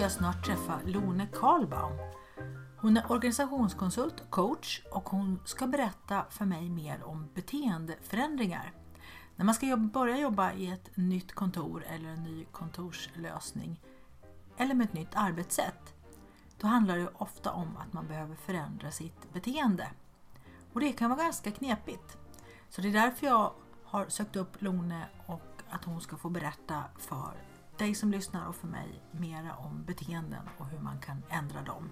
Ska jag snart träffa Lone Karlbaum. Hon är organisationskonsult och coach och hon ska berätta för mig mer om beteendeförändringar. När man ska börja jobba i ett nytt kontor eller en ny kontorslösning eller med ett nytt arbetssätt, då handlar det ofta om att man behöver förändra sitt beteende. Och det kan vara ganska knepigt. Så det är därför jag har sökt upp Lone och att hon ska få berätta för dig som lyssnar och för mig mera om beteenden och hur man kan ändra dem.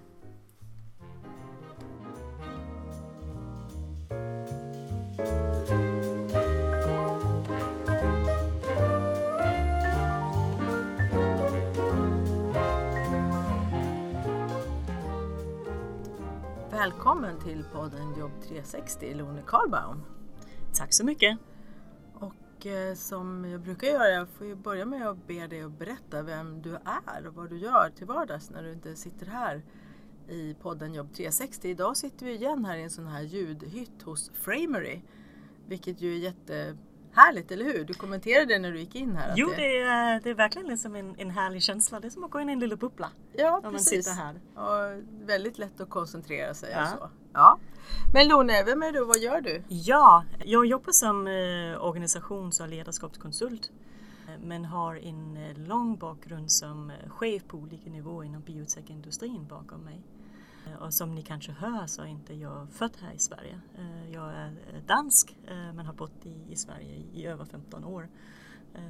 Välkommen till podden Jobb 360, Lone Karlbaum. Tack så mycket. Och eh, som jag brukar göra, jag får ju börja med att be dig att berätta vem du är och vad du gör till vardags när du inte sitter här i podden Jobb 360. Idag sitter vi igen här i en sån här ljudhytt hos Framery, vilket ju är jättehärligt, eller hur? Du kommenterade när du gick in här. Jo, det är, det är verkligen liksom en, en härlig känsla. Det är som att gå in i en liten bubbla ja, precis. Och väldigt lätt att koncentrera sig Ja. och så. Ja. Men Lone, vem är du och vad gör du? Ja, jag jobbar som eh, organisations och ledarskapskonsult eh, men har en eh, lång bakgrund som chef på olika nivåer inom biotechindustrin bakom mig. Och som ni kanske hör så är inte jag född här i Sverige. Jag är dansk men har bott i, Sverige i, över 15 år.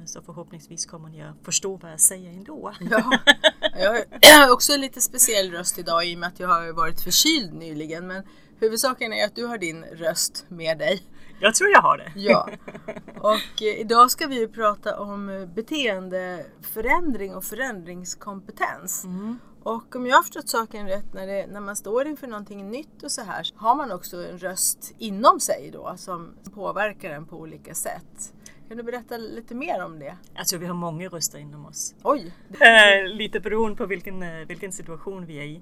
Så förhoppningsvis kommer ni att förstå vad jag säger ändå. Ja, jag har- jag har också en lite speciell röst idag i och med att jag har varit förkyld nyligen. Men huvudsaken är att du har din röst med dig. Jag tror jag har det. Ja. Och eh, idag ska vi ju prata om eh, beteendeförändring och förändringskompetens. Mm. Och om jag har förstått saken rätt, när, det, när man står inför någonting nytt och så här, så har man också en röst inom sig då som påverkar en på olika sätt. Kan du berätta lite mer om det? Jag tror vi har många röster inom oss. Oj! Eh, lite beroende på vilken, vilken situation vi är i.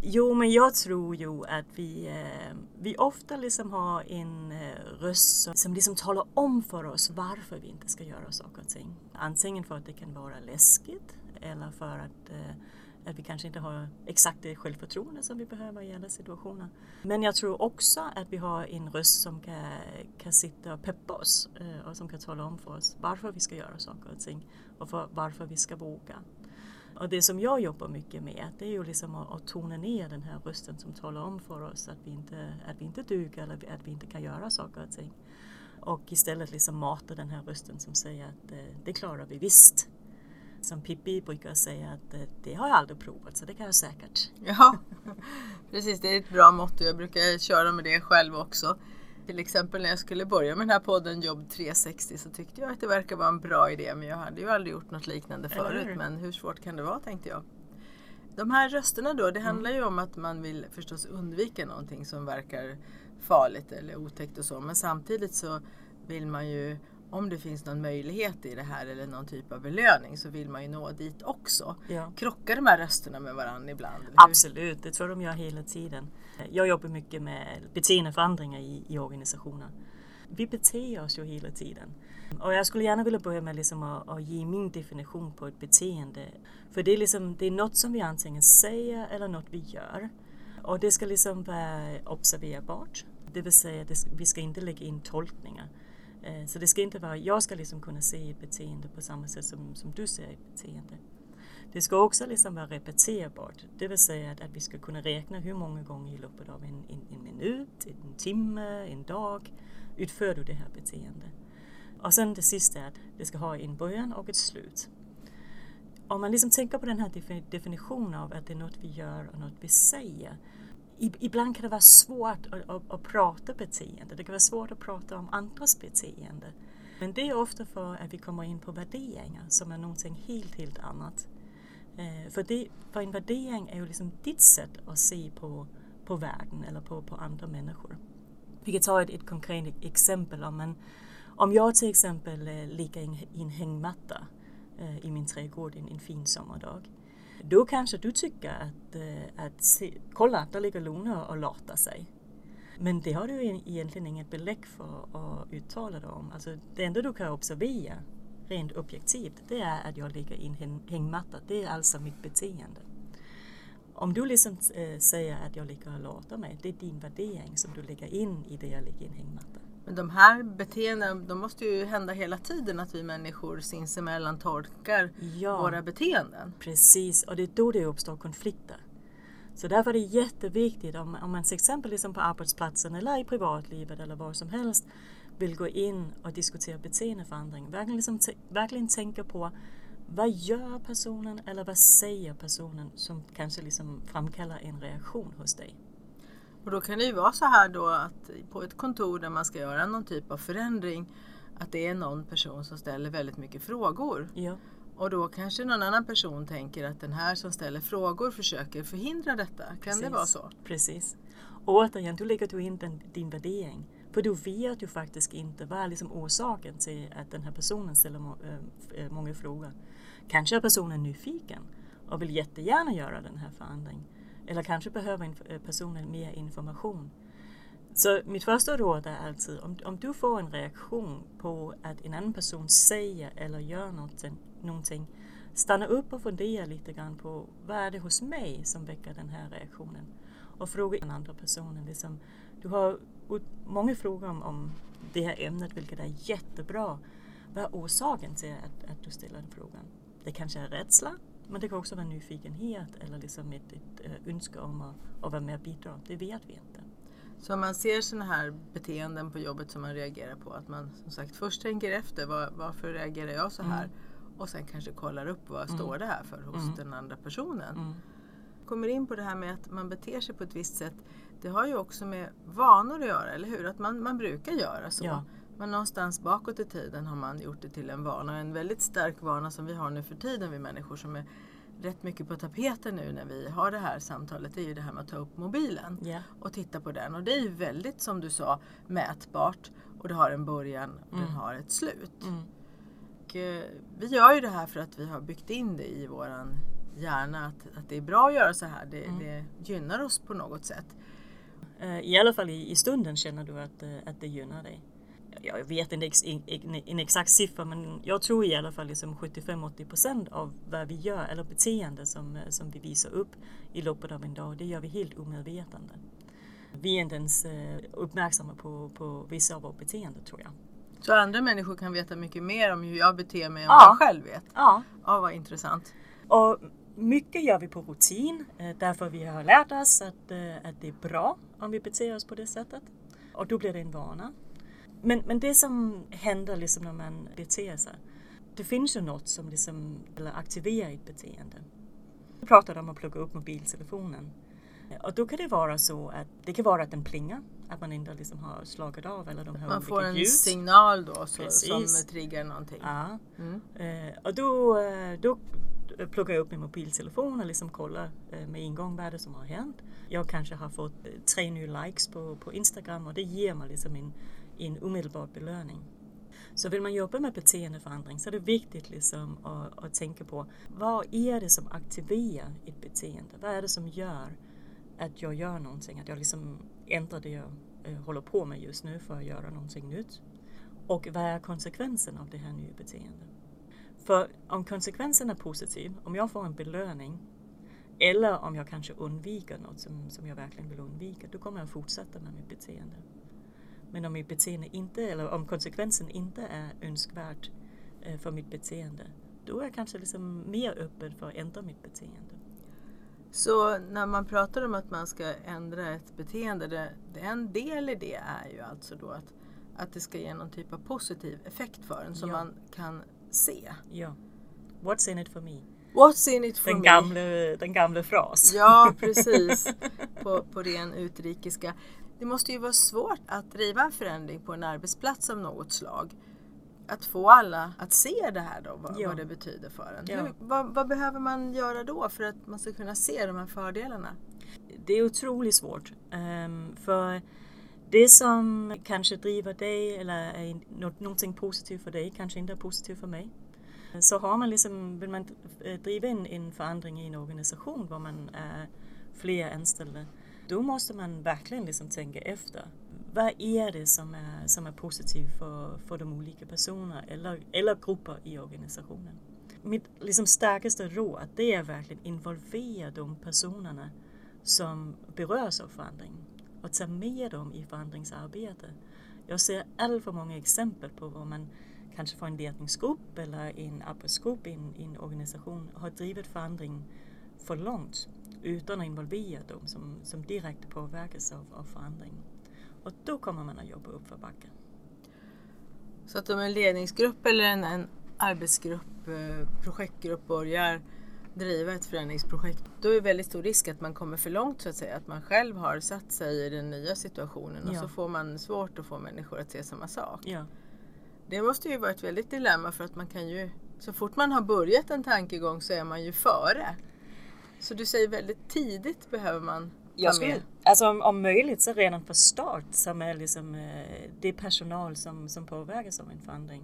Jo, men jag tror ju att vi, eh, vi ofta liksom har en eh, röst som, som liksom talar om för oss varför vi inte ska göra saker och ting. Antingen för att det kan vara läskigt eller för att, eh, att vi kanske inte har exakt det självförtroende som vi behöver i alla situationer. Men jag tror också att vi har en röst som kan, kan sitta och peppa oss eh, och som kan tala om för oss varför vi ska göra saker och ting och för varför vi ska våga. Och det som jag jobbar mycket med det är ju liksom att, att tona ner den här rösten som talar om för oss att vi inte, att vi inte duger eller att vi inte kan göra saker och ting. Och istället liksom mata den här rösten som säger att eh, det klarar vi visst. Som Pippi brukar säga att eh, det har jag aldrig provat så det kan jag säkert. Ja, precis. Det är ett bra motto. Jag brukar köra med det själv också. Till exempel när jag skulle börja med den här podden Jobb 360 så tyckte jag att det verkar vara en bra idé men jag hade ju aldrig gjort något liknande förut. hur? Men hur svårt kan det vara tänkte jag. De här rösterna då, det handlar ju om att man vill förstås undvika någonting som verkar farligt eller otäckt och så. Men samtidigt så vill man ju, om det finns någon möjlighet i det här eller någon typ av belöning så vill man ju nå dit också. Ja. Krockar de här rösterna med varandra ibland? Absolut, det tror jag de gör hela tiden. Jag jobbar mycket med beteendeförändringar i, i organisationer. Vi beter oss ju hela tiden. Och jag skulle gärna vilja börja med liksom att, att ge min definition på ett beteende. För det är, liksom, det är något som vi antingen säger eller något vi gör. Och det ska liksom vara observerbart. Det vill säga, det, vi ska inte lägga in tolkningar. Eh, så det ska inte vara, jag ska liksom kunna se ett beteende på samma sätt som, som du ser ett beteende. Det ska också liksom vara repeterbart, det vill säga att, att vi ska kunna räkna hur många gånger i loppet av en, en, en minut, en timme, en dag utför du det här beteendet. Och sen det sista är att det ska ha en början och ett slut. Om man liksom tänker på den här definitionen av att det är något vi gör och något vi säger. Ibland kan det vara svårt att, att, att prata beteende. Det kan vara svårt att prata om andras beteende. Men det är ofta för att vi kommer in på värderingar som är någonting helt, helt annat. Eh, för, det, för en värdering är ju liksom ditt sätt att se på, på världen eller på, på andra människor. Vi kan ta ett, ett konkret exempel. Om, man, om jag till exempel eh, ligger i en hängmatta eh, i min trädgård en, en fin sommardag. Då kanske du tycker att, eh, att se, kolla, där ligger Luna och latar sig. Men det har du egentligen inget belägg för att uttala dig om. Alltså, det enda du kan observera rent objektivt, det är att jag ligger i en hängmatta. Det är alltså mitt beteende. Om du liksom äh, säger att jag ligger och latar mig, det är din värdering som du lägger in i det jag ligger i en hängmatta. Men de här beteendena, de måste ju hända hela tiden att vi människor sinsemellan tolkar ja, våra beteenden. Precis, och det är då det uppstår konflikter. Så därför är det jätteviktigt om, om man till exempel liksom på arbetsplatsen eller i privatlivet eller var som helst vill gå in och diskutera beteendeförändring. Verkligen, liksom verkligen tänka på vad gör personen eller vad säger personen som kanske liksom framkallar en reaktion hos dig. Och då kan det ju vara så här då att på ett kontor där man ska göra någon typ av förändring att det är någon person som ställer väldigt mycket frågor. Ja. Och då kanske någon annan person tänker att den här som ställer frågor försöker förhindra detta. Kan Precis. det vara så? Precis. Och återigen, du lägger du in den, din värdering. För du vet ju faktiskt inte vad är liksom orsaken till att den här personen ställer må, äh, många frågor. Kanske är personen nyfiken och vill jättegärna göra den här förändringen. Eller kanske behöver eh, personen mer information. Så mitt första råd är alltid om, om du får en reaktion på att en annan person säger eller gör någonting, någonting stanna upp och fundera lite grann på vad är det hos mig som väcker den här reaktionen? Och fråga den andra personen. Liksom, du har många frågor om, om det här ämnet, vilket är jättebra. Vad är orsaken till att, att du ställer den frågan? Det kanske är rädsla, men det kan också vara nyfikenhet eller liksom ett, ett, eh, önske om att, att vara med och bidra. Det vet vi inte. Så om man ser sådana här beteenden på jobbet som man reagerar på, att man som sagt först tänker efter var, varför reagerar jag så här? Mm. Och sen kanske kollar upp vad mm. står det här för hos mm. den andra personen. Mm. Kommer in på det här med att man beter sig på ett visst sätt. Det har ju också med vanor att göra, eller hur? Att man, man brukar göra så. Ja. Men någonstans bakåt i tiden har man gjort det till en vana. En väldigt stark vana som vi har nu för tiden, vi människor som är rätt mycket på tapeten nu när vi har det här samtalet det är ju det här med att ta upp mobilen yeah. och titta på den. Och det är ju väldigt, som du sa, mätbart och det har en början och mm. den har ett slut. Mm. Och, eh, vi gör ju det här för att vi har byggt in det i våran hjärna att, att det är bra att göra så här. Det, mm. det gynnar oss på något sätt. Uh, I alla fall i, i stunden känner du att, uh, att det gynnar dig jag vet inte ex, en exakt siffra men jag tror i alla fall liksom 75-80 procent av vad vi gör eller beteende som, som vi visar upp i loppet av en dag, det gör vi helt omedvetande. Vi är inte ens eh, uppmärksamma på, på vissa av våra beteenden tror jag. Så andra människor kan veta mycket mer om hur jag beter mig än ja. vad jag själv vet? Ja. Ja, vad intressant. Och mycket gör vi på rutin eh, därför vi har lärt oss att, eh, att det är bra om vi beter oss på det sättet. Och då blir det en vana. Men, men det som händer liksom när man beter sig, det finns ju något som liksom, eller aktiverar ett beteende. Vi pratade om att plocka upp mobiltelefonen. Och då kan det vara så att det kan vara att den plingar, att man inte liksom har slagit av eller de hör Man får en ljus. signal då så, som triggar någonting. Ja. Mm. Eh, och då, eh, då plockar jag upp min mobiltelefon och liksom kollar eh, med en gång vad det som har hänt. Jag kanske har fått tre nya likes på, på Instagram och det ger mig liksom en i en omedelbar belöning. Så vill man jobba med beteendeförändring så är det viktigt liksom att, att tänka på vad är det som aktiverar ett beteende? Vad är det som gör att jag gör någonting? Att jag liksom ändrar det jag eh, håller på med just nu för att göra någonting nytt. Och vad är konsekvensen av det här nya beteendet? För om konsekvensen är positiv, om jag får en belöning eller om jag kanske undviker något som, som jag verkligen vill undvika, då kommer jag fortsätta med mitt beteende. Men om mitt beteende inte, eller om konsekvensen inte är önskvärd eh, för mitt beteende, då är jag kanske liksom mer öppen för att ändra mitt beteende. Så när man pratar om att man ska ändra ett beteende, det, en del i det är ju alltså då att, att det ska ge någon typ av positiv effekt för en som ja. man kan se. Ja. What's in it for me? What's in it for den me? Gamle, den gamla fras. Ja, precis. på, på ren utrikiska. Det måste ju vara svårt att driva en förändring på en arbetsplats av något slag. att få alla att se det här då, vad, Ja. vad det betyder för en. Ja. Hur, vad, vad behöver man göra då för att man ska kunna se de här fördelarna? Det är otroligt svårt. ehm, för det som kanske driver dig eller är nå- någonting positivt för dig kanske inte är positivt för mig. Så har man liksom, vill man eh, driva en, en förändring i en organisation där man är fler anställda, då måste man verkligen liksom tänka efter. Vad är det som är, som är positivt för, för de olika personerna eller, eller grupper i organisationen? Mitt liksom starkaste råd det är verkligen involvera de personerna som berörs av förändring och ta med dem i förändringsarbetet. Jag ser allt för många exempel på hur man kanske får en ledningsgrupp eller en arbetsgrupp i en, i en organisation har drivit förändring för långt utan att involvera dem som, som direkt påverkas av, av förändring. Och då kommer man att jobba upp för backen. Så att om en ledningsgrupp eller en, en arbetsgrupp, eh, projektgrupp börjar driva ett förändringsprojekt, då är det väldigt stor risk att man kommer för långt så att säga. Att man själv har satt sig i den nya situationen och Ja. så får man svårt att få människor att se samma sak. Ja, Det måste ju vara ett väldigt dilemma för att man kan ju, så fort man har börjat en tankegång så är man ju före. Så du säger väldigt tidigt behöver man Jag skulle, alltså om, om möjligt så redan från start som är liksom eh, det personal som, som påverkas av en förändring.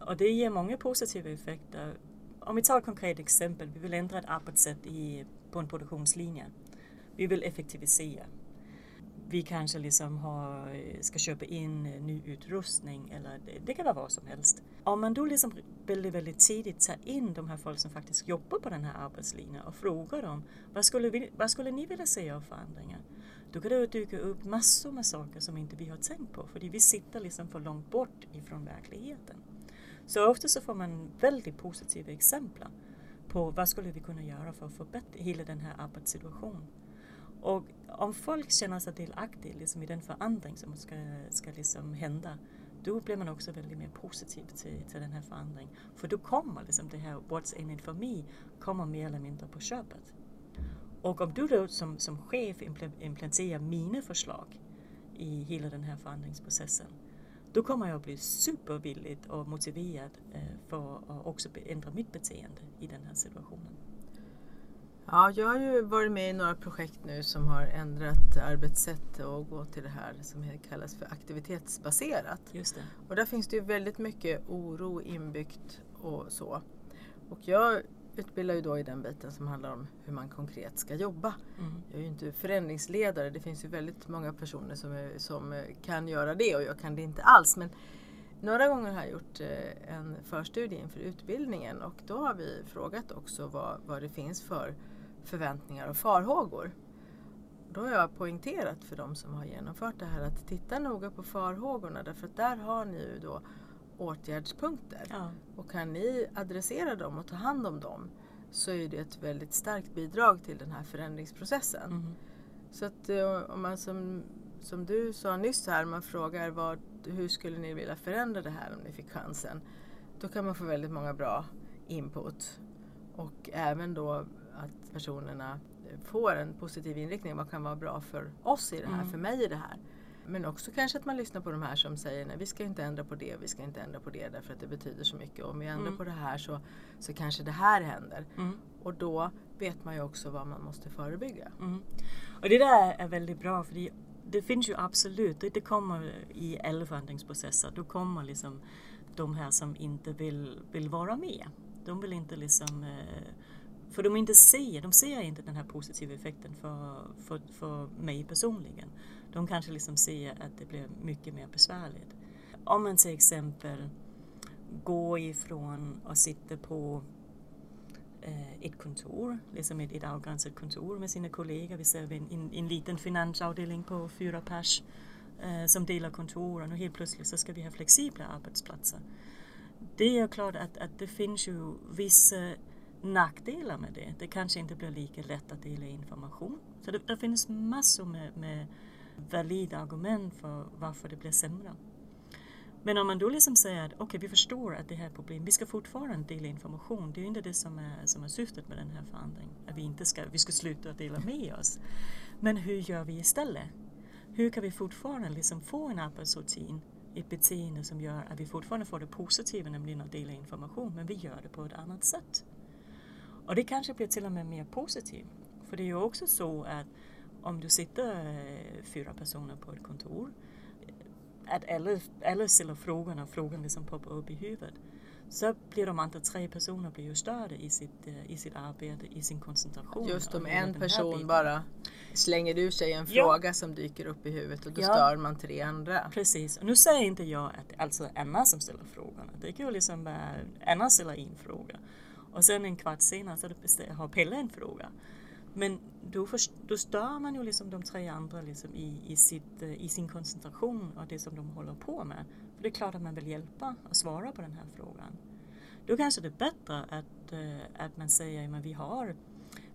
Och det ger många positiva effekter. Om vi tar ett konkret exempel, vi vill ändra ett arbetssätt i, på en produktionslinje. Vi vill effektivisera. Vi kanske liksom har, eh, ska köpa in eh, ny utrustning eller det, det kan vara vad som helst. Om man då liksom väldigt, väldigt tidigt tar in de här folk som faktiskt jobbar på den här arbetslinjen och frågar dem vad skulle, vi, vad skulle ni vilja se av förändringar? Då kan det dyka upp massor med saker som inte vi har tänkt på för vi sitter liksom för långt bort ifrån verkligheten. Så ofta så får man väldigt positiva exempel på vad skulle vi kunna göra för att förbättra hela den här arbetssituationen. Och om folk känner sig delaktiga liksom, i den förändring som ska, ska liksom hända, då blir man också väldigt mer positiv till, till den här förändringen. För då kommer liksom det här What's in it for me kommer mer eller mindre på köpet. Och om du då som, som chef implementerar mina förslag i hela den här förändringsprocessen, då kommer jag att bli supervillig och motiverad eh, för att också ändra mitt beteende i den här situationen. Ja, jag har ju varit med i några projekt nu som har ändrat arbetssätt och gått till det här som kallas för aktivitetsbaserat. Just det. Och där finns det ju väldigt mycket oro inbyggt och så. Och jag utbildar ju då i den biten som handlar om hur man konkret ska jobba. Mm. Jag är ju inte förändringsledare, det finns ju väldigt många personer som, är, som kan göra det och jag kan det inte alls. Men några gånger har jag gjort eh, en förstudie inför utbildningen och då har vi frågat också vad, vad det finns för förväntningar och farhågor. Då har jag poängterat för de som har genomfört det här att titta noga på farhågorna därför att där har ni ju då åtgärdspunkter. Ja. Och kan ni adressera dem och ta hand om dem så är det ett väldigt starkt bidrag till den här förändringsprocessen. Mm. Så att eh, om man som, som du sa nyss här, man frågar vad, hur skulle ni vilja förändra det här om ni fick chansen? Då kan man få väldigt många bra input. Och även då att personerna får en positiv inriktning. Vad kan vara bra för oss i det här, Mm. för mig i det här? Men också kanske att man lyssnar på de här som säger nej vi ska inte ändra på det, vi ska inte ändra på det därför att det betyder så mycket. Om vi ändrar Mm. på det här så, så kanske det här händer. Mm. Och då vet man ju också vad man måste förebygga. Mm. Och det där är väldigt bra för det, det finns ju absolut, det, det kommer i alla förändringsprocesser, då kommer liksom de här som inte vill, vill vara med. De vill inte liksom, eh, för de inte ser, de ser inte den här positiva effekten för, för, för mig personligen. De kanske liksom ser att det blir mycket mer besvärligt. Om man till exempel går ifrån och sitter på eh, ett kontor, liksom ett, ett avgränsat kontor med sina kollegor. Vi ser en, en, en liten finansavdelning på fyra pers eh, som delar kontoren och helt plötsligt så ska vi ha flexibla arbetsplatser. Det är klart att, att det finns ju vissa nackdelar med det. Det kanske inte blir lika lätt att dela information. Så det, det finns massor med, med valida argument för varför det blir sämre. Men om man då liksom säger att okej, vi förstår att det här är ett problem, vi ska fortfarande dela information. Det är ju inte det som är, som är syftet med den här förändringen. Att vi inte ska, vi ska sluta att dela med oss. Men hur gör vi istället? Hur kan vi fortfarande liksom få en arbetsrutin ett beteende som gör att vi fortfarande får det positiva, nämligen att dela information, men vi gör det på ett annat sätt. Och det kanske blir till och med mer positivt. För det är ju också så att om du sitter eh, fyra personer på ett kontor, att alla, alla ställer frågorna frågan liksom poppar upp i huvudet så blir de andra tre personer blir ju större i sitt, eh, i sitt arbete, i sin koncentration. Just om en person bara slänger ur sig en Ja. fråga som dyker upp i huvudet och då Ja. stör man tre andra. Precis, och nu säger inte jag att det alltid är Anna som ställer frågorna. Det kan ju liksom vara Anna ställer en fråga och sen en kvart senare så har Pelle en fråga. Men då, först, då stör man ju liksom de tre andra liksom i, i, sitt, eh, i sin koncentration och det som de håller på med. För det är klart att man vill hjälpa och svara på den här frågan. Då kanske det är bättre att, eh, att man säger att vi har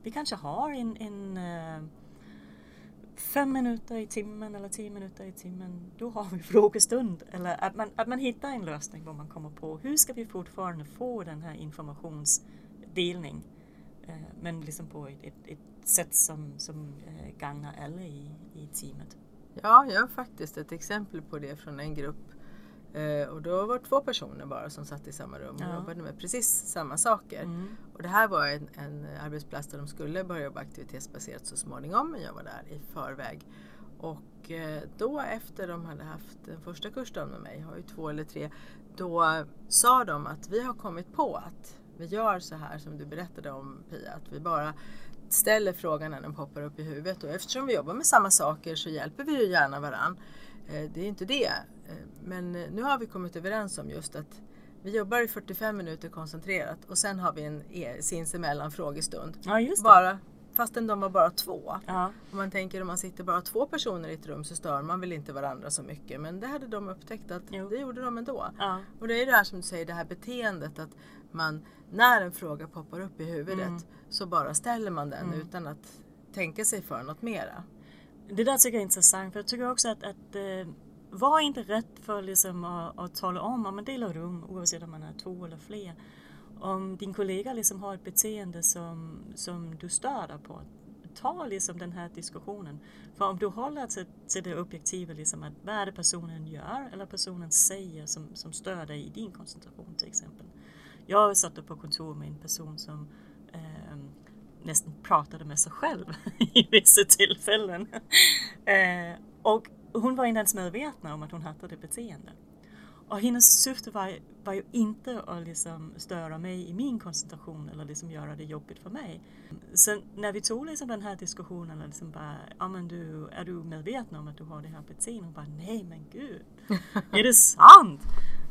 vi kanske har en, en eh, fem minuter i timmen eller tio minuter i timmen, då har vi frågestund. Eller att man, att man hittar en lösning vad man kommer på. Hur ska vi fortfarande få den här informationsdelning? Eh, men liksom på ett, ett, ett sätt som, som eh, gagnar alla i, i teamet. Ja, jag har faktiskt ett exempel på det från en grupp. Eh, och då var det två personer bara som satt i samma rum och Ja. jobbade med precis samma saker. Mm. Och det här var en, en arbetsplats där de skulle börja jobba aktivitetsbaserat så småningom, men jag var där i förväg. Och eh, då efter de hade haft den första kursdagen med mig, jag har ju två eller tre, då sa de att vi har kommit på att vi gör så här som du berättade om Pia, att vi bara ställer frågan när den poppar upp i huvudet och eftersom vi jobbar med samma saker så hjälper vi ju gärna varann. Eh, Det är inte det. Eh, Men eh, nu har vi kommit överens om just att vi jobbar i 45 minuter koncentrerat och sen har vi en e- sinsemellan frågestund. Ja, just det. Bara, fastän de var bara två. Ja, Om man tänker om man sitter bara två personer i ett rum så stör man väl inte varandra så mycket. Men det hade de upptäckt att Jo. det gjorde de ändå. ja, Och det är det här som du säger, det här beteendet att man när en fråga poppar upp i huvudet Mm. så bara ställer man den Mm. utan att tänka sig för något mera. Det där tycker jag är intressant för jag tycker också att, att eh, var inte rätt för liksom att, att tala om om man delar rum oavsett om man är två eller fler. Om din kollega liksom har ett beteende som, som du stör dig på, ta liksom den här diskussionen. För om du håller till, till det objektiva, liksom att vad är det personen gör eller personen säger som, som stör dig i din koncentration till exempel. Jag satt på kontor med en person som eh, nästan pratade med sig själv i vissa tillfällen. eh, och hon var inte ens medveten om att hon hade det beteendet. Och hennes syfte var, var ju inte att liksom störa mig i min koncentration eller liksom göra det jobbigt för mig. Sen när vi tog liksom den här diskussionen, liksom bara, ja men du, är du medveten om att du har det här beteendet? Hon bara, nej men gud, är det sant?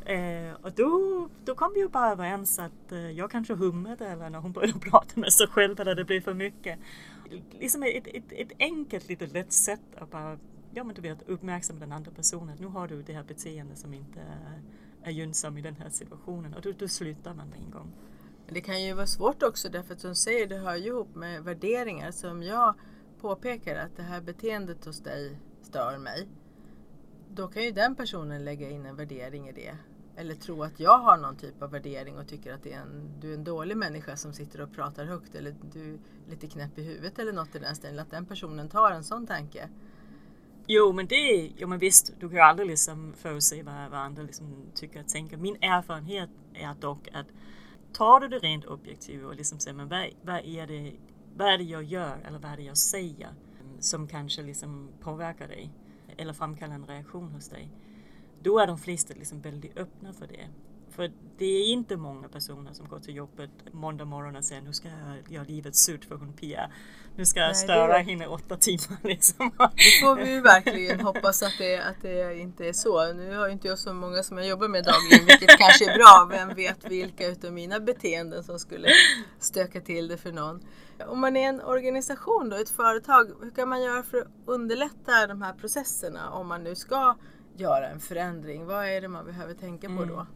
Eh, och då, då kom vi ju bara överens att eh, jag kanske hummade eller när hon började prata med sig själv eller det blev för mycket. Liksom ett, ett, ett enkelt, lite lätt sätt att bara ja, men du vet, uppmärksamma den andra personen. Nu har du det här beteendet som inte är, är gynnsam i den här situationen och då, då slutar man med en gång. Det kan ju vara svårt också därför att som säger det hör ju ihop med värderingar som jag påpekar att det här beteendet hos dig stör mig. Då kan ju den personen lägga in en värdering i det. Eller tro att jag har någon typ av värdering och tycker att det är en, du är en dålig människa som sitter och pratar högt eller du är lite knäpp i huvudet eller något i den stilen. Att den personen tar en sån tanke. Jo men det, jo men visst, du kan ju aldrig liksom förutse vad, vad andra liksom tycker och tänker. Min erfarenhet är dock att tar du det rent objektivt och liksom säger men vad, vad, är det, vad är det jag gör eller vad är det jag säger som kanske liksom påverkar dig eller framkallar en reaktion hos dig. Då är de flesta liksom väldigt öppna för det. För det är inte många personer som går till jobbet måndag morgon och säger nu ska jag göra livet surt för hon Pia. Nu ska jag Nej, störa det- henne åtta timmar liksom. Det får vi ju verkligen hoppas att det, att det inte är så. Nu har ju inte jag så många som jag jobbar med dagligen, vilket kanske är bra. Vem vet vilka utav mina beteenden som skulle stöka till det för någon. Om man är en organisation då, ett företag, hur kan man göra för att underlätta de här processerna om man nu ska göra en förändring? Vad är det man behöver tänka på då?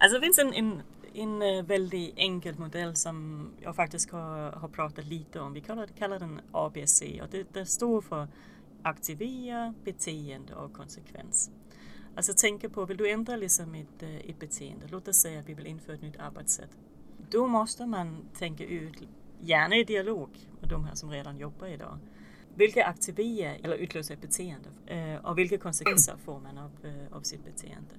Alltså det finns en, en, en eh, väldigt enkel modell som jag faktiskt har, har pratat lite om. Vi kallar, kallar den ABC och det, det står för aktivera, beteende och konsekvens. Alltså tänka på, vill du ändra liksom ett, ett eh, beteende, låt oss säga att vi vill införa ett nytt arbetssätt. Då måste man tänka ut, gärna i dialog med de här som redan jobbar idag. vilka aktiverar eller utlöser ett beteende eh, och vilka konsekvenser får man av, av sitt beteende.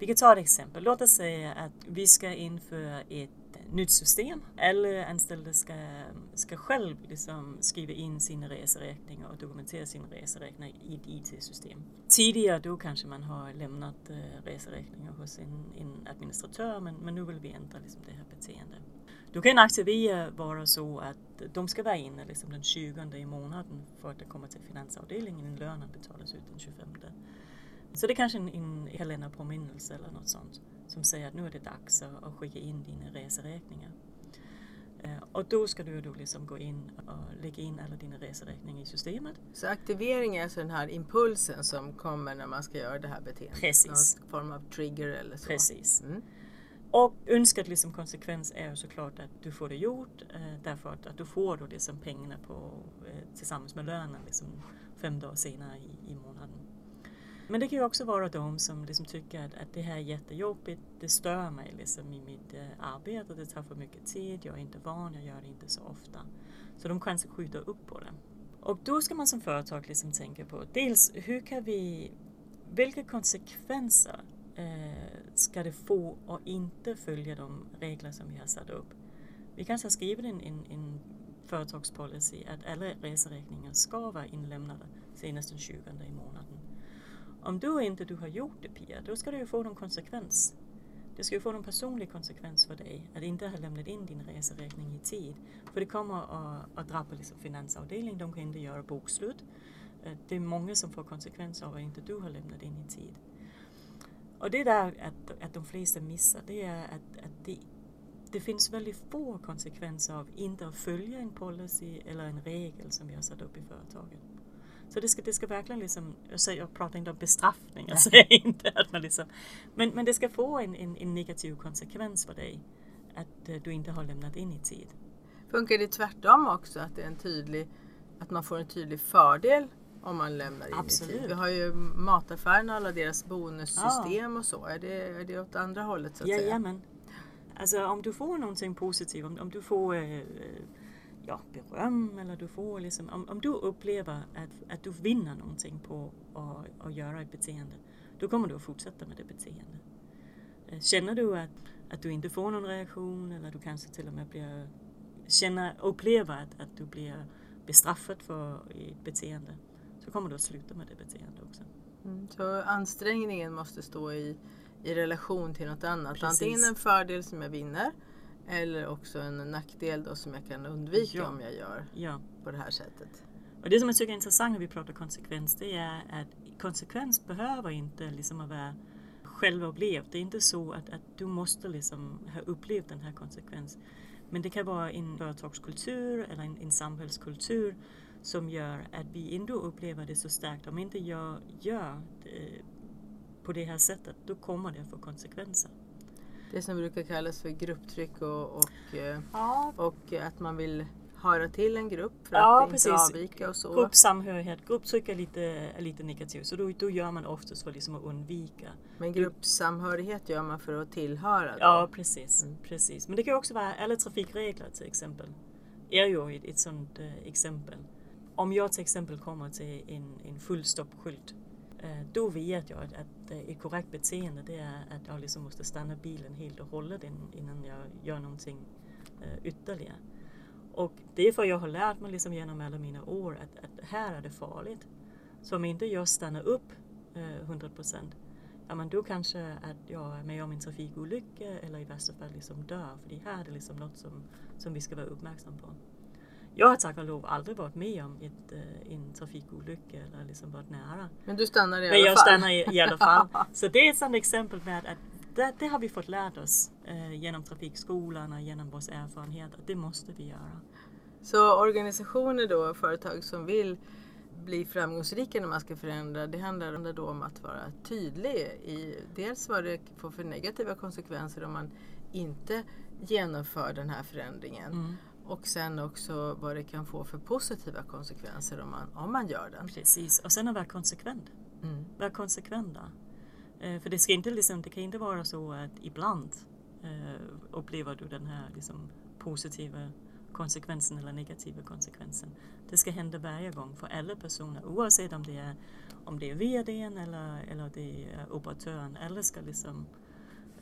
Vi kan ta ett exempel. Låt oss säga att vi ska införa ett nytt system. Alla anställda ska, ska själv liksom skriva in sina reseräkningar och dokumentera sina reseräkningar i ett IT-system. Tidigare då kanske man har lämnat eh, reseräkningar hos en, en administratör men, men nu vill vi ändra liksom det här beteendet. Då kan aktivera vara så att de ska vara inne liksom den 20 i månaden för att det kommer till finansavdelningen. Lönen betalas ut den 25. Så det är kanske en, en kalenderpåminnelse eller något sånt som säger att nu är det dags att skicka in dina reseräkningar. Eh, och då ska du då liksom gå in och lägga in alla dina reseräkningar i systemet. Så aktivering är alltså den här impulsen som kommer när man ska göra det här beteendet? Precis. Någon form av trigger eller så? Precis. Mm. Och önskad liksom konsekvens är såklart att du får det gjort eh, därför att, att du får då liksom pengarna på, eh, tillsammans med lönen liksom fem dagar senare i, i månaden. Men det kan ju också vara de som liksom tycker att, att det här är jättejobbigt, det stör mig liksom i mitt eh, arbete, det tar för mycket tid, jag är inte van, jag gör det inte så ofta. Så de kanske alltså skjuter upp på det. Och då ska man som företag liksom tänka på dels hur kan vi, vilka konsekvenser eh, ska det få att inte följa de regler som vi har satt upp? Vi kanske alltså har skrivit en, en, en företagspolicy att alla reseräkningar ska vara inlämnade senast den 20 i månaden. Om du inte du har gjort det Pia, då ska det ju få någon konsekvens. Det ska ju få någon personlig konsekvens för dig att inte ha lämnat in din reseräkning i tid. För det kommer att, att drabba liksom finansavdelningen, de kan inte göra bokslut. Eh, det är många som får konsekvenser av att inte du har lämnat in i tid. Och det där att, att de flesta missar, det är att, att det, det finns väldigt få konsekvenser av inte att följa en policy eller en regel som vi har satt upp i företaget. Så det ska, det ska verkligen liksom, jag, säger, jag pratar inte om bestraffning, jag säger inte att man liksom, men, men det ska få en, en, en negativ konsekvens för dig att uh, du inte har lämnat in i tid. Funkar det tvärtom också, att det är en tydlig, att man får en tydlig fördel om man lämnar in Absolut. i tid? Vi har ju mataffärerna och alla deras bonussystem ja. och så. Är det, är det åt andra hållet så att Jajamän. säga? Alltså om du får någonting positivt, om, om du får uh, ja, beröm eller du får liksom, om, om du upplever att, att du vinner någonting på att, att göra ett beteende, då kommer du att fortsätta med det beteendet. Eh, känner du att, att du inte får någon reaktion eller du kanske till och med blir, känner, upplever att, att du blir bestraffad för ett beteende, så kommer du att sluta med det beteendet också. Mm, så ansträngningen måste stå i, i relation till något annat. Precis. Antingen en fördel som jag vinner eller också en nackdel då som jag kan undvika ja. om jag gör ja. på det här sättet. Och det som jag tycker är intressant när vi pratar konsekvens det är att konsekvens behöver inte liksom vara självupplevt. Det är inte så att, att du måste liksom ha upplevt den här konsekvensen. Men det kan vara en företagskultur eller en, en samhällskultur som gör att vi inte upplever det så starkt. Om inte jag gör det på det här sättet, då kommer det att få konsekvenser. Det som brukar kallas för grupptryck och, och, eh, ja. och att man vill höra till en grupp för ja, att precis. inte avvika och så. Gruppsamhörighet, grupptryck är lite, är lite negativt så då, då gör man oftast för liksom att undvika. Men gruppsamhörighet gör man för att tillhöra? Då. Ja precis, mm. precis. Men det kan också vara alla trafikregler till exempel. är ju ett, ett sådant äh, exempel. Om jag till exempel kommer till en, en fullstoppskylt Eh, Eh, då vet jag att, att ett korrekt beteende det är att jag liksom måste stanna bilen helt och hållet innan jag gör någonting eh, ytterligare. Och det är för jag har lärt mig liksom genom alla mina år att, att här är det farligt. Så om inte jag stannar upp eh, 100 procent, ja men då kanske att jag är med om en trafikolycka eller i värsta fall liksom dör. För det här är liksom något som, som vi ska vara uppmärksamma på. Jag har tack och lov aldrig varit med om ett, eh, en trafikolycka eller liksom varit nära. Men du stannar i alla Men jag fall? stannar i, i alla fall. Så det är ett sådant exempel med att det, det, har vi fått lärt oss eh, genom trafikskolan och genom vår erfarenhet att det måste vi göra. Så organisationer då, företag som vill bli framgångsrika när man ska förändra, det handlar då om att vara tydlig i dels vad det får för negativa konsekvenser om man inte genomför den här förändringen. Mm. Och sen också vad det kan få för positiva konsekvenser om man, om man gör den. Precis, och sen att vara konsekvent. Mm. Vara konsekventa. Eh, för det, ska inte, liksom, det kan inte vara så att ibland eh, upplever du den här liksom, positiva konsekvensen eller negativa konsekvensen. Det ska hända varje gång för alla personer oavsett om det är, om det är VDn eller, eller det är operatören. Alla ska liksom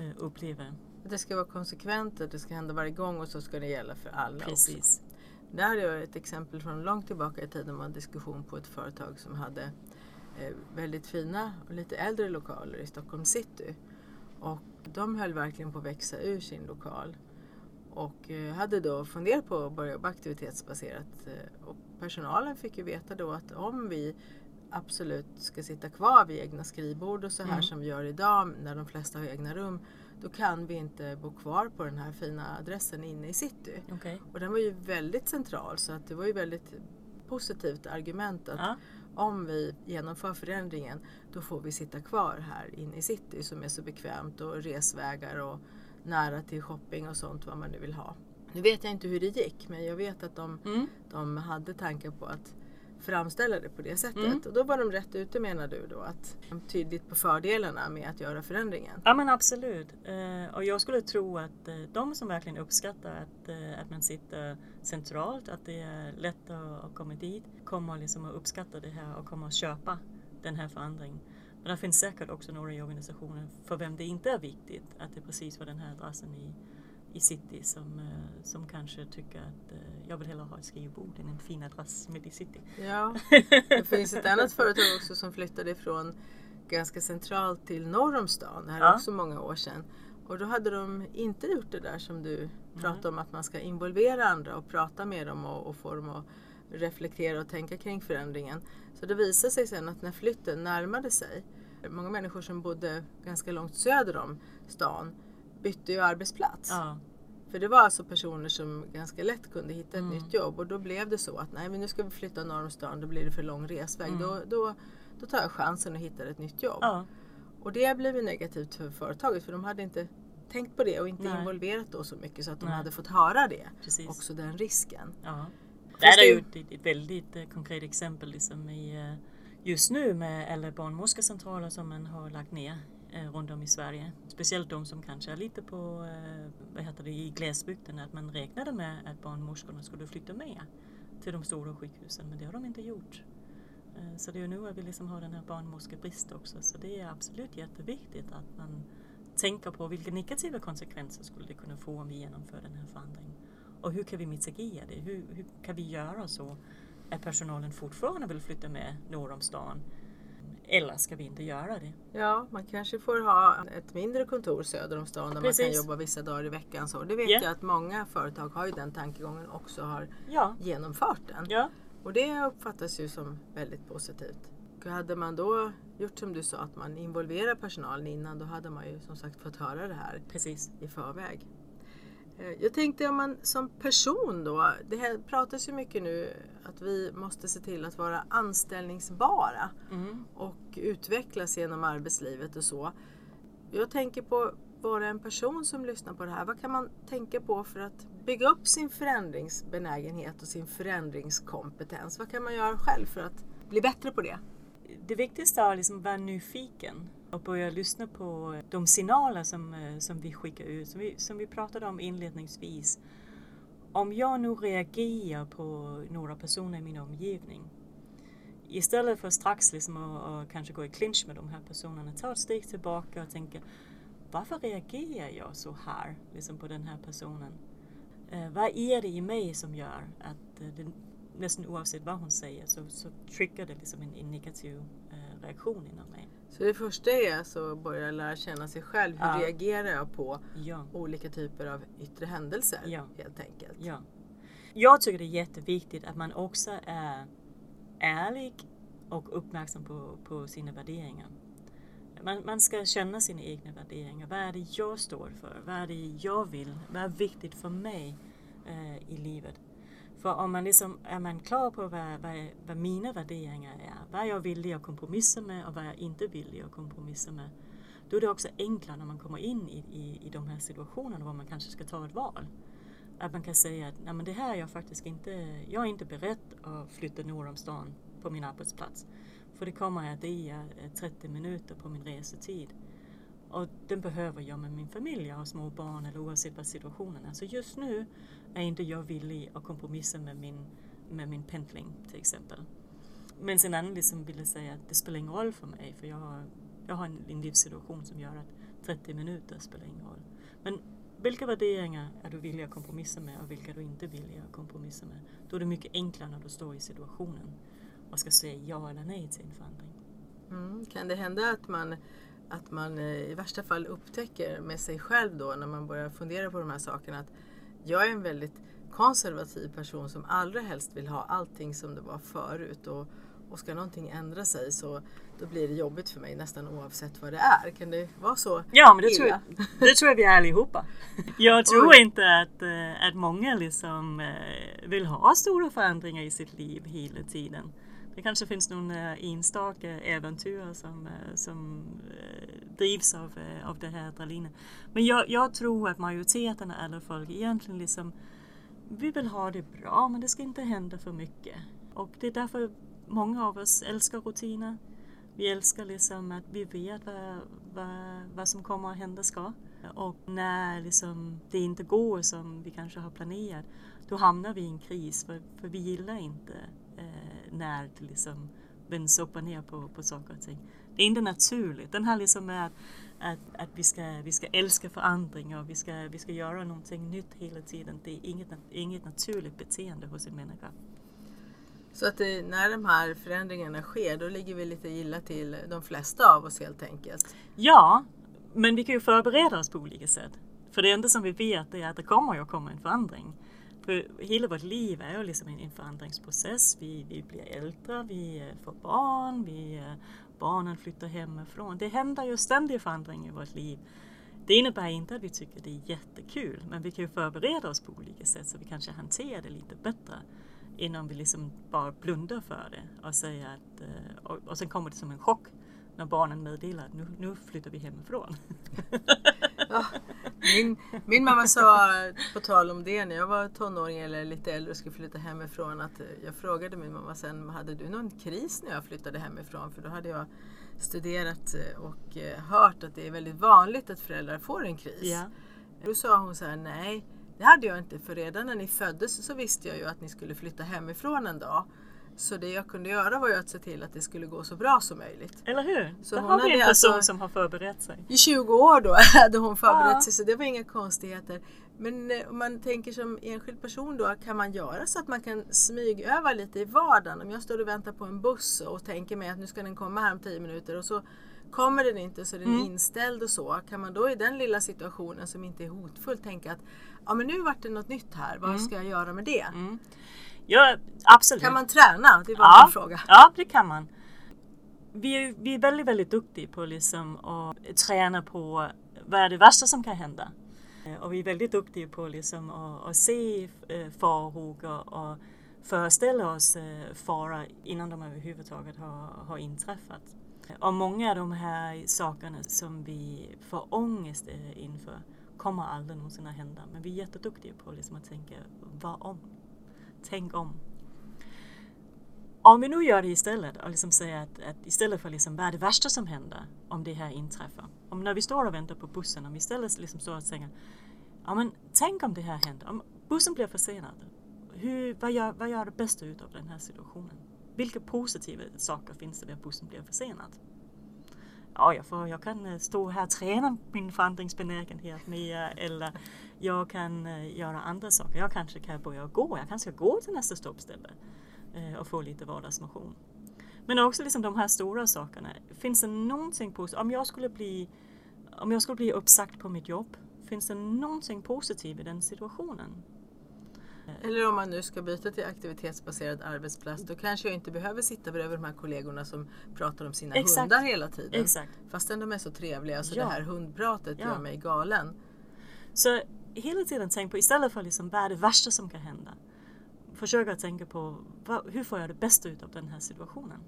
uh, uppleva. Det ska vara konsekvent och det ska hända varje gång och så ska det gälla för alla Precis. också. Här är ett exempel från långt tillbaka i tiden med en diskussion på ett företag som hade eh, väldigt fina och lite äldre lokaler i Stockholm city. Och de höll verkligen på att växa ur sin lokal. Och eh, hade då funderat på att börja jobba aktivitetsbaserat. Eh, och personalen fick ju veta då att om vi absolut ska sitta kvar vid egna skrivbord och så här Mm. som vi gör idag när de flesta har egna rum. Då kan vi inte bo kvar på den här fina adressen inne i city. Okej. Och den var ju väldigt central så att det var ju väldigt positivt argument att Ja. om vi genomför förändringen då får vi sitta kvar här inne i city som är så bekvämt och resvägar och nära till shopping och sånt vad man nu vill ha. Nu vet jag inte hur det gick men jag vet att de, Mm. de hade tankar på att framställa det på det sättet. Mm. Och då var de rätt ute menar du då att tydligt på fördelarna med att göra förändringen. Ja men absolut. Eh, och jag skulle tro att eh, de som verkligen uppskattar att, eh, att man sitter centralt, att det är lätt att, att komma dit, kommer liksom att uppskatta det här och kommer att köpa den här förändringen. Men det finns säkert också några i organisationen för vem det inte är viktigt att det precis var den här adressen i, i city som, eh, som kanske tycker att eh, jag vill hellre ha ett skrivbord än en fin adress mitt i city. Ja, det finns ett annat företag också som flyttade ifrån ganska centralt till norr om stan. Det här är Ja. också många år sedan. Och då hade de inte gjort det där som du pratade om att man ska involvera andra och prata med dem och, och få dem att reflektera och tänka kring förändringen. Så det visade sig sen att när flytten närmade sig, många människor som bodde ganska långt söder om stan bytte ju arbetsplats. Ja, För det var alltså personer som ganska lätt kunde hitta ett Mm. nytt jobb och då blev det så att nej men nu ska vi flytta norr om stan, då blir det för lång resväg. Mm. Då, då, då tar jag chansen och hittar ett nytt jobb. ja, Och det blev ju negativt för företaget för de hade inte tänkt på det och inte Nej. involverat då så mycket så att de Nej. hade fått höra det. precis. Också den risken. Ja. Det är ju ett, ett, ett väldigt eh, konkret exempel liksom i, eh, just nu med alla barnmorskecentraler som man har lagt ner eh, runt om i Sverige. Speciellt de som kanske är lite på eh, vad heter det, i glesbygden. Att man räknade med att barnmorskorna skulle flytta med till de stora sjukhusen men det har de inte gjort. Eh, Så det är nu att vi liksom har den här barnmorskebrist också. Så det är absolut jätteviktigt att man tänker på vilka negativa konsekvenser skulle det kunna få om vi genomför den här förändringen. Och hur kan vi mitigera det? Hur, hur kan vi göra så att personalen fortfarande vill flytta med norr om stan? Eller ska vi inte göra det? Ja, man kanske får ha ett mindre kontor söder om stan där man kan Precis. jobba vissa dagar i veckan. Så det vet Ja. jag att många företag har ju den tankegången också har Ja, genomfört den. ja, Och det uppfattas ju som väldigt positivt. Hade man då gjort som du sa, att man involverar personalen innan, då hade man ju som sagt fått höra det här precis. i förväg. Eh, Jag tänkte om man som person då, det här pratas ju mycket nu att vi måste se till att vara anställningsbara Mm. och utvecklas genom arbetslivet och så. Jag tänker på vara en person som lyssnar på det här. Vad kan man tänka på för att bygga upp sin förändringsbenägenhet och sin förändringskompetens? Vad kan man göra själv för att bli bättre på det? Det viktigaste är att liksom vara nyfiken och börja lyssna på eh, de signaler som, eh, som vi skickar ut, som vi, som vi pratade om inledningsvis. Om jag nu reagerar på några personer i min omgivning istället för strax liksom att, att kanske gå i clinch med de här personerna, ta ett steg tillbaka och tänka varför reagerar jag så här liksom på den här personen? Eh, vad är det i mig som gör att eh, det, nästan oavsett vad hon säger så, så triggar det liksom en, en negativ eh, reaktion inom mig. Så det första är alltså att börja lära känna sig själv. Hur Ja. reagerar jag på Ja, olika typer av yttre händelser Ja. helt enkelt? ja. Jag tycker det är jätteviktigt att man också är ärlig och uppmärksam på, på sina värderingar. Man, man ska känna sina egna värderingar. Vad är det jag står för? Vad är det jag vill? Vad är viktigt för mig eh, i livet? För om man liksom, är man klar på vad, vad, vad mina värderingar är, vad jag villig att kompromissa med och vad jag inte villig att kompromissa med, då är det också enklare när man kommer in i, i, i de här situationerna var man kanske ska ta ett val. Att man kan säga att Nej, men det här är jag faktiskt inte, jag är inte beredd att flytta norr om stan på min arbetsplats. För det kommer att det är 30 minuter på min resetid. Och den behöver jag med min familj. Jag har små barn eller oavsett vad situationen är. Så just nu är inte jag villig att kompromissa med min, med min pendling till exempel. Men sen annan liksom ville säga att det spelar ingen roll för mig för jag har, jag har en, en livssituation som gör att 30 minuter spelar ingen roll. Men vilka värderingar är du villig att kompromissa med och vilka är du inte villig att kompromissa med? Då är det mycket enklare när du står i situationen och ska säga ja eller nej till en förändring. Mm. Kan det hända att man, att man eh, i värsta fall upptäcker med sig själv då när man börjar fundera på de här sakerna att jag är en väldigt konservativ person som allra helst vill ha allting som det var förut och, och ska någonting ändra sig så då blir det jobbigt för mig nästan oavsett vad det är. Kan det vara så Ja, men det, tror jag, det tror jag vi är allihopa. Jag tror inte att, eh, att många liksom eh, vill ha stora förändringar i sitt liv hela tiden. Det kanske finns någon eh, enstaka äventyr som, eh, som eh, drivs av, av det här adrenalinet. Men jag, jag tror att majoriteten av alla folk egentligen liksom vi vill ha det bra men det ska inte hända för mycket. Och det är därför många av oss älskar rutiner. Vi älskar liksom att vi vet vad, vad, vad som kommer att hända ska. Och när liksom det inte går som vi kanske har planerat, då hamnar vi i en kris för, för vi gillar inte eh, när det liksom upp och ner på, på saker och ting. Det är inte naturligt. Den här liksom med att, att, att vi, ska, vi ska älska förändring och vi ska, vi ska göra någonting nytt hela tiden. Det är inget, inget naturligt beteende hos en människa. Så att det, när de här förändringarna sker då ligger vi lite illa till de flesta av oss helt enkelt. Ja, men vi kan ju förbereda oss på olika sätt. För det enda som vi vet är att det kommer ju att komma en förändring. För hela vårt liv är ju liksom en en förändringsprocess. Vi, vi blir äldre, vi eh, får barn, vi, eh, barnen flyttar hemifrån. Det händer ju ständigt förändring i vårt liv. Det innebär inte att vi tycker det är jättekul, men vi kan ju förbereda oss på olika sätt så vi kanske hanterar det lite bättre innan vi liksom bara blundar för det och säger att, eh, och, och sen kommer det som en chock när barnen meddelar att nu, nu flyttar vi hemifrån. Ja, min, min mamma sa, på tal om det, när jag var tonåring eller lite äldre och skulle flytta hemifrån, att jag frågade min mamma sen, hade du någon kris när jag flyttade hemifrån? För då hade jag studerat eh, och eh, hört att det är väldigt vanligt att föräldrar får en kris. Ja. Då sa hon så här, nej det hade jag inte för redan när ni föddes så visste jag ju att ni skulle flytta hemifrån en dag. Så det jag kunde göra var ju att se till att det skulle gå så bra som möjligt. Eller hur? Så Där hon har vi en hade person alltså- som har förberett sig. I 20 år då hade hon förberett Ja. sig så det var inga konstigheter. Men eh, om man tänker som enskild person då, kan man göra så att man kan smygöva lite i vardagen? Om jag står och väntar på en buss och tänker mig att nu ska den komma här om 10 minuter och så kommer den inte så är den Mm. inställd och så. Kan man då i den lilla situationen som inte är hotfull tänka att ja men nu vart det något nytt här, vad ska jag göra med det? Mm. Ja, absolut. Kan man träna? Det var ja, min fråga. Ja, det kan man. Vi är, vi är väldigt, väldigt duktiga på liksom att träna på vad är det värsta som kan hända. Eh, Och vi är väldigt duktiga på liksom att, att se eh, farhågor och föreställa oss eh, fara innan de överhuvudtaget har, har inträffat. Och många av de här sakerna som vi får ångest inför kommer aldrig någonsin att hända. Men vi är jätteduktiga på liksom att tänka, vad om? Tänk om. Om vi nu gör det istället och liksom säger att, att istället för liksom, vad är det värsta som händer om det här inträffar? Om när vi står och väntar på bussen, om vi istället liksom står och tänker, ja men tänk om det här händer, om bussen blir försenad. Hur, vad, gör, vad gör det bästa utav den här situationen? Vilka positiva saker finns det när bussen blir försenad? Ja, jag, får, jag kan øh, stå här och träna min förändringsbenägenhet mer eller jag kan øh, göra andra saker. Jag kanske kan börja gå. Jag kanske ska gå till nästa stoppställe och øh, få lite vardagsmotion. Men också liksom de här stora sakerna. Finns det någonting positivt? Om jag skulle bli, om jag skulle bli uppsagt på mitt jobb, finns det någonting positivt i den situationen? Eller om man nu ska byta till aktivitetsbaserad arbetsplats då kanske jag inte behöver sitta bredvid de här kollegorna som pratar om sina Exakt. hundar hela tiden. Exakt. Fastän de är så trevliga så Ja. det här hundpratet Ja. gör mig galen. Så hela tiden tänk på, istället för liksom, vad är det värsta som kan hända? Försök att tänka på vad, hur får jag det bästa ut av den här situationen?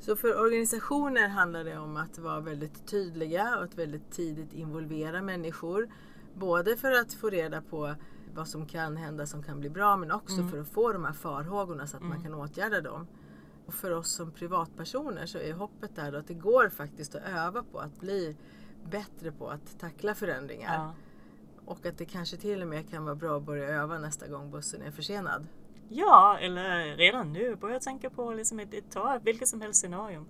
Så för organisationer handlar det om att vara väldigt tydliga och att väldigt tidigt involvera människor. Både för att få reda på vad som kan hända som kan bli bra men också Mm. för att få de här farhågorna så att man kan åtgärda dem. Och för oss som privatpersoner så är hoppet där att det går faktiskt att öva på att bli bättre på att tackla förändringar. Ja. Och att det kanske till och med kan vara bra att börja öva nästa gång bussen är försenad. Ja, eller redan nu börja tänka på liksom ett, ett, ta vilket som helst scenario.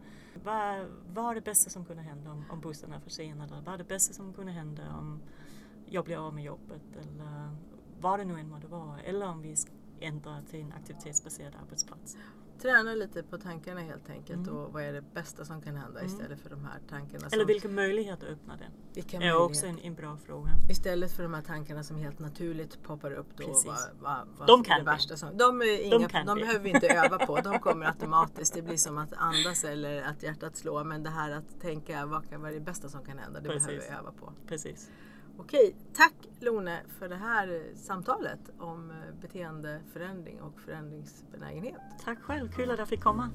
Vad, är det bästa som kunde hända om, om bussen är försenad? Vad är det bästa som kunde hända om jag blir av med jobbet? Eller vad det nu än må det vara. Eller om vi ändrar till en aktivitetsbaserad arbetsplats. Träna lite på tankarna helt enkelt Mm. och vad är det bästa som kan hända Mm. istället för de här tankarna Eller vilka möjligheter öppnar det? vilka är också en, en bra fråga. Istället för de här tankarna som helt naturligt poppar upp då. Precis. Vad, vad, vad De är kan det värsta som, de, är inga, de, kan vi. behöver vi inte öva på. De kommer automatiskt. Det blir som att andas eller att hjärtat slår. Men det här att tänka vad kan vara det bästa som kan hända. Det Precis. behöver vi öva på. Precis. Okej, tack Lone för det här eh, samtalet om eh, beteendeförändring och förändringsbenägenhet. Tack själv, kul att jag fick komma.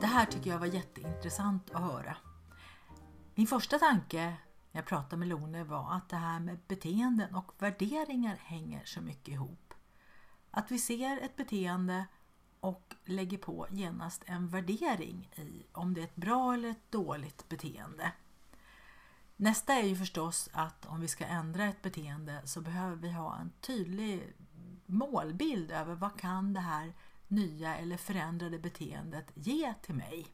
Det här tycker jag var jätteintressant att höra. Min första tanke när jag pratade med Lone var att det här med beteenden och värderingar hänger så mycket ihop. Att vi ser ett beteende och lägger på genast en värdering i om det är ett bra eller ett dåligt beteende. Nästa är ju förstås att om vi ska ändra ett beteende så behöver vi ha en tydlig målbild över vad kan det här nya eller förändrade beteendet ge till mig?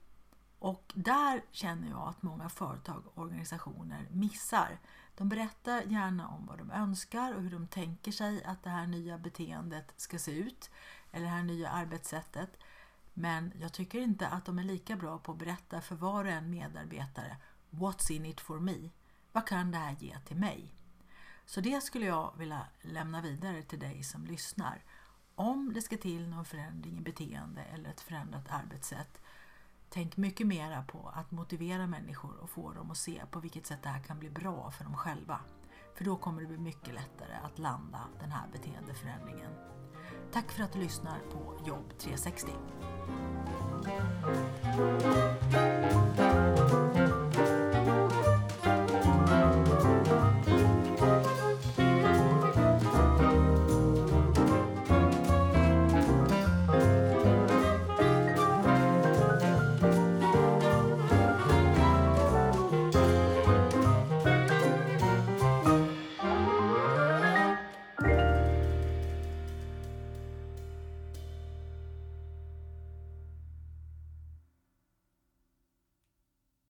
Och där känner jag att många företag och organisationer missar. De berättar gärna om vad de önskar och hur de tänker sig att det här nya beteendet ska se ut eller det här nya arbetssättet. Men jag tycker inte att de är lika bra på att berätta för var och en medarbetare What's in it for me? Vad kan det här ge till mig? Så det skulle jag vilja lämna vidare till dig som lyssnar. Om det ska till någon förändring i beteende eller ett förändrat arbetssätt, tänk mycket mera på att motivera människor och få dem att se på vilket sätt det här kan bli bra för dem själva. För då kommer det bli mycket lättare att landa den här beteendeförändringen. Tack för att du lyssnar på Jobb 360.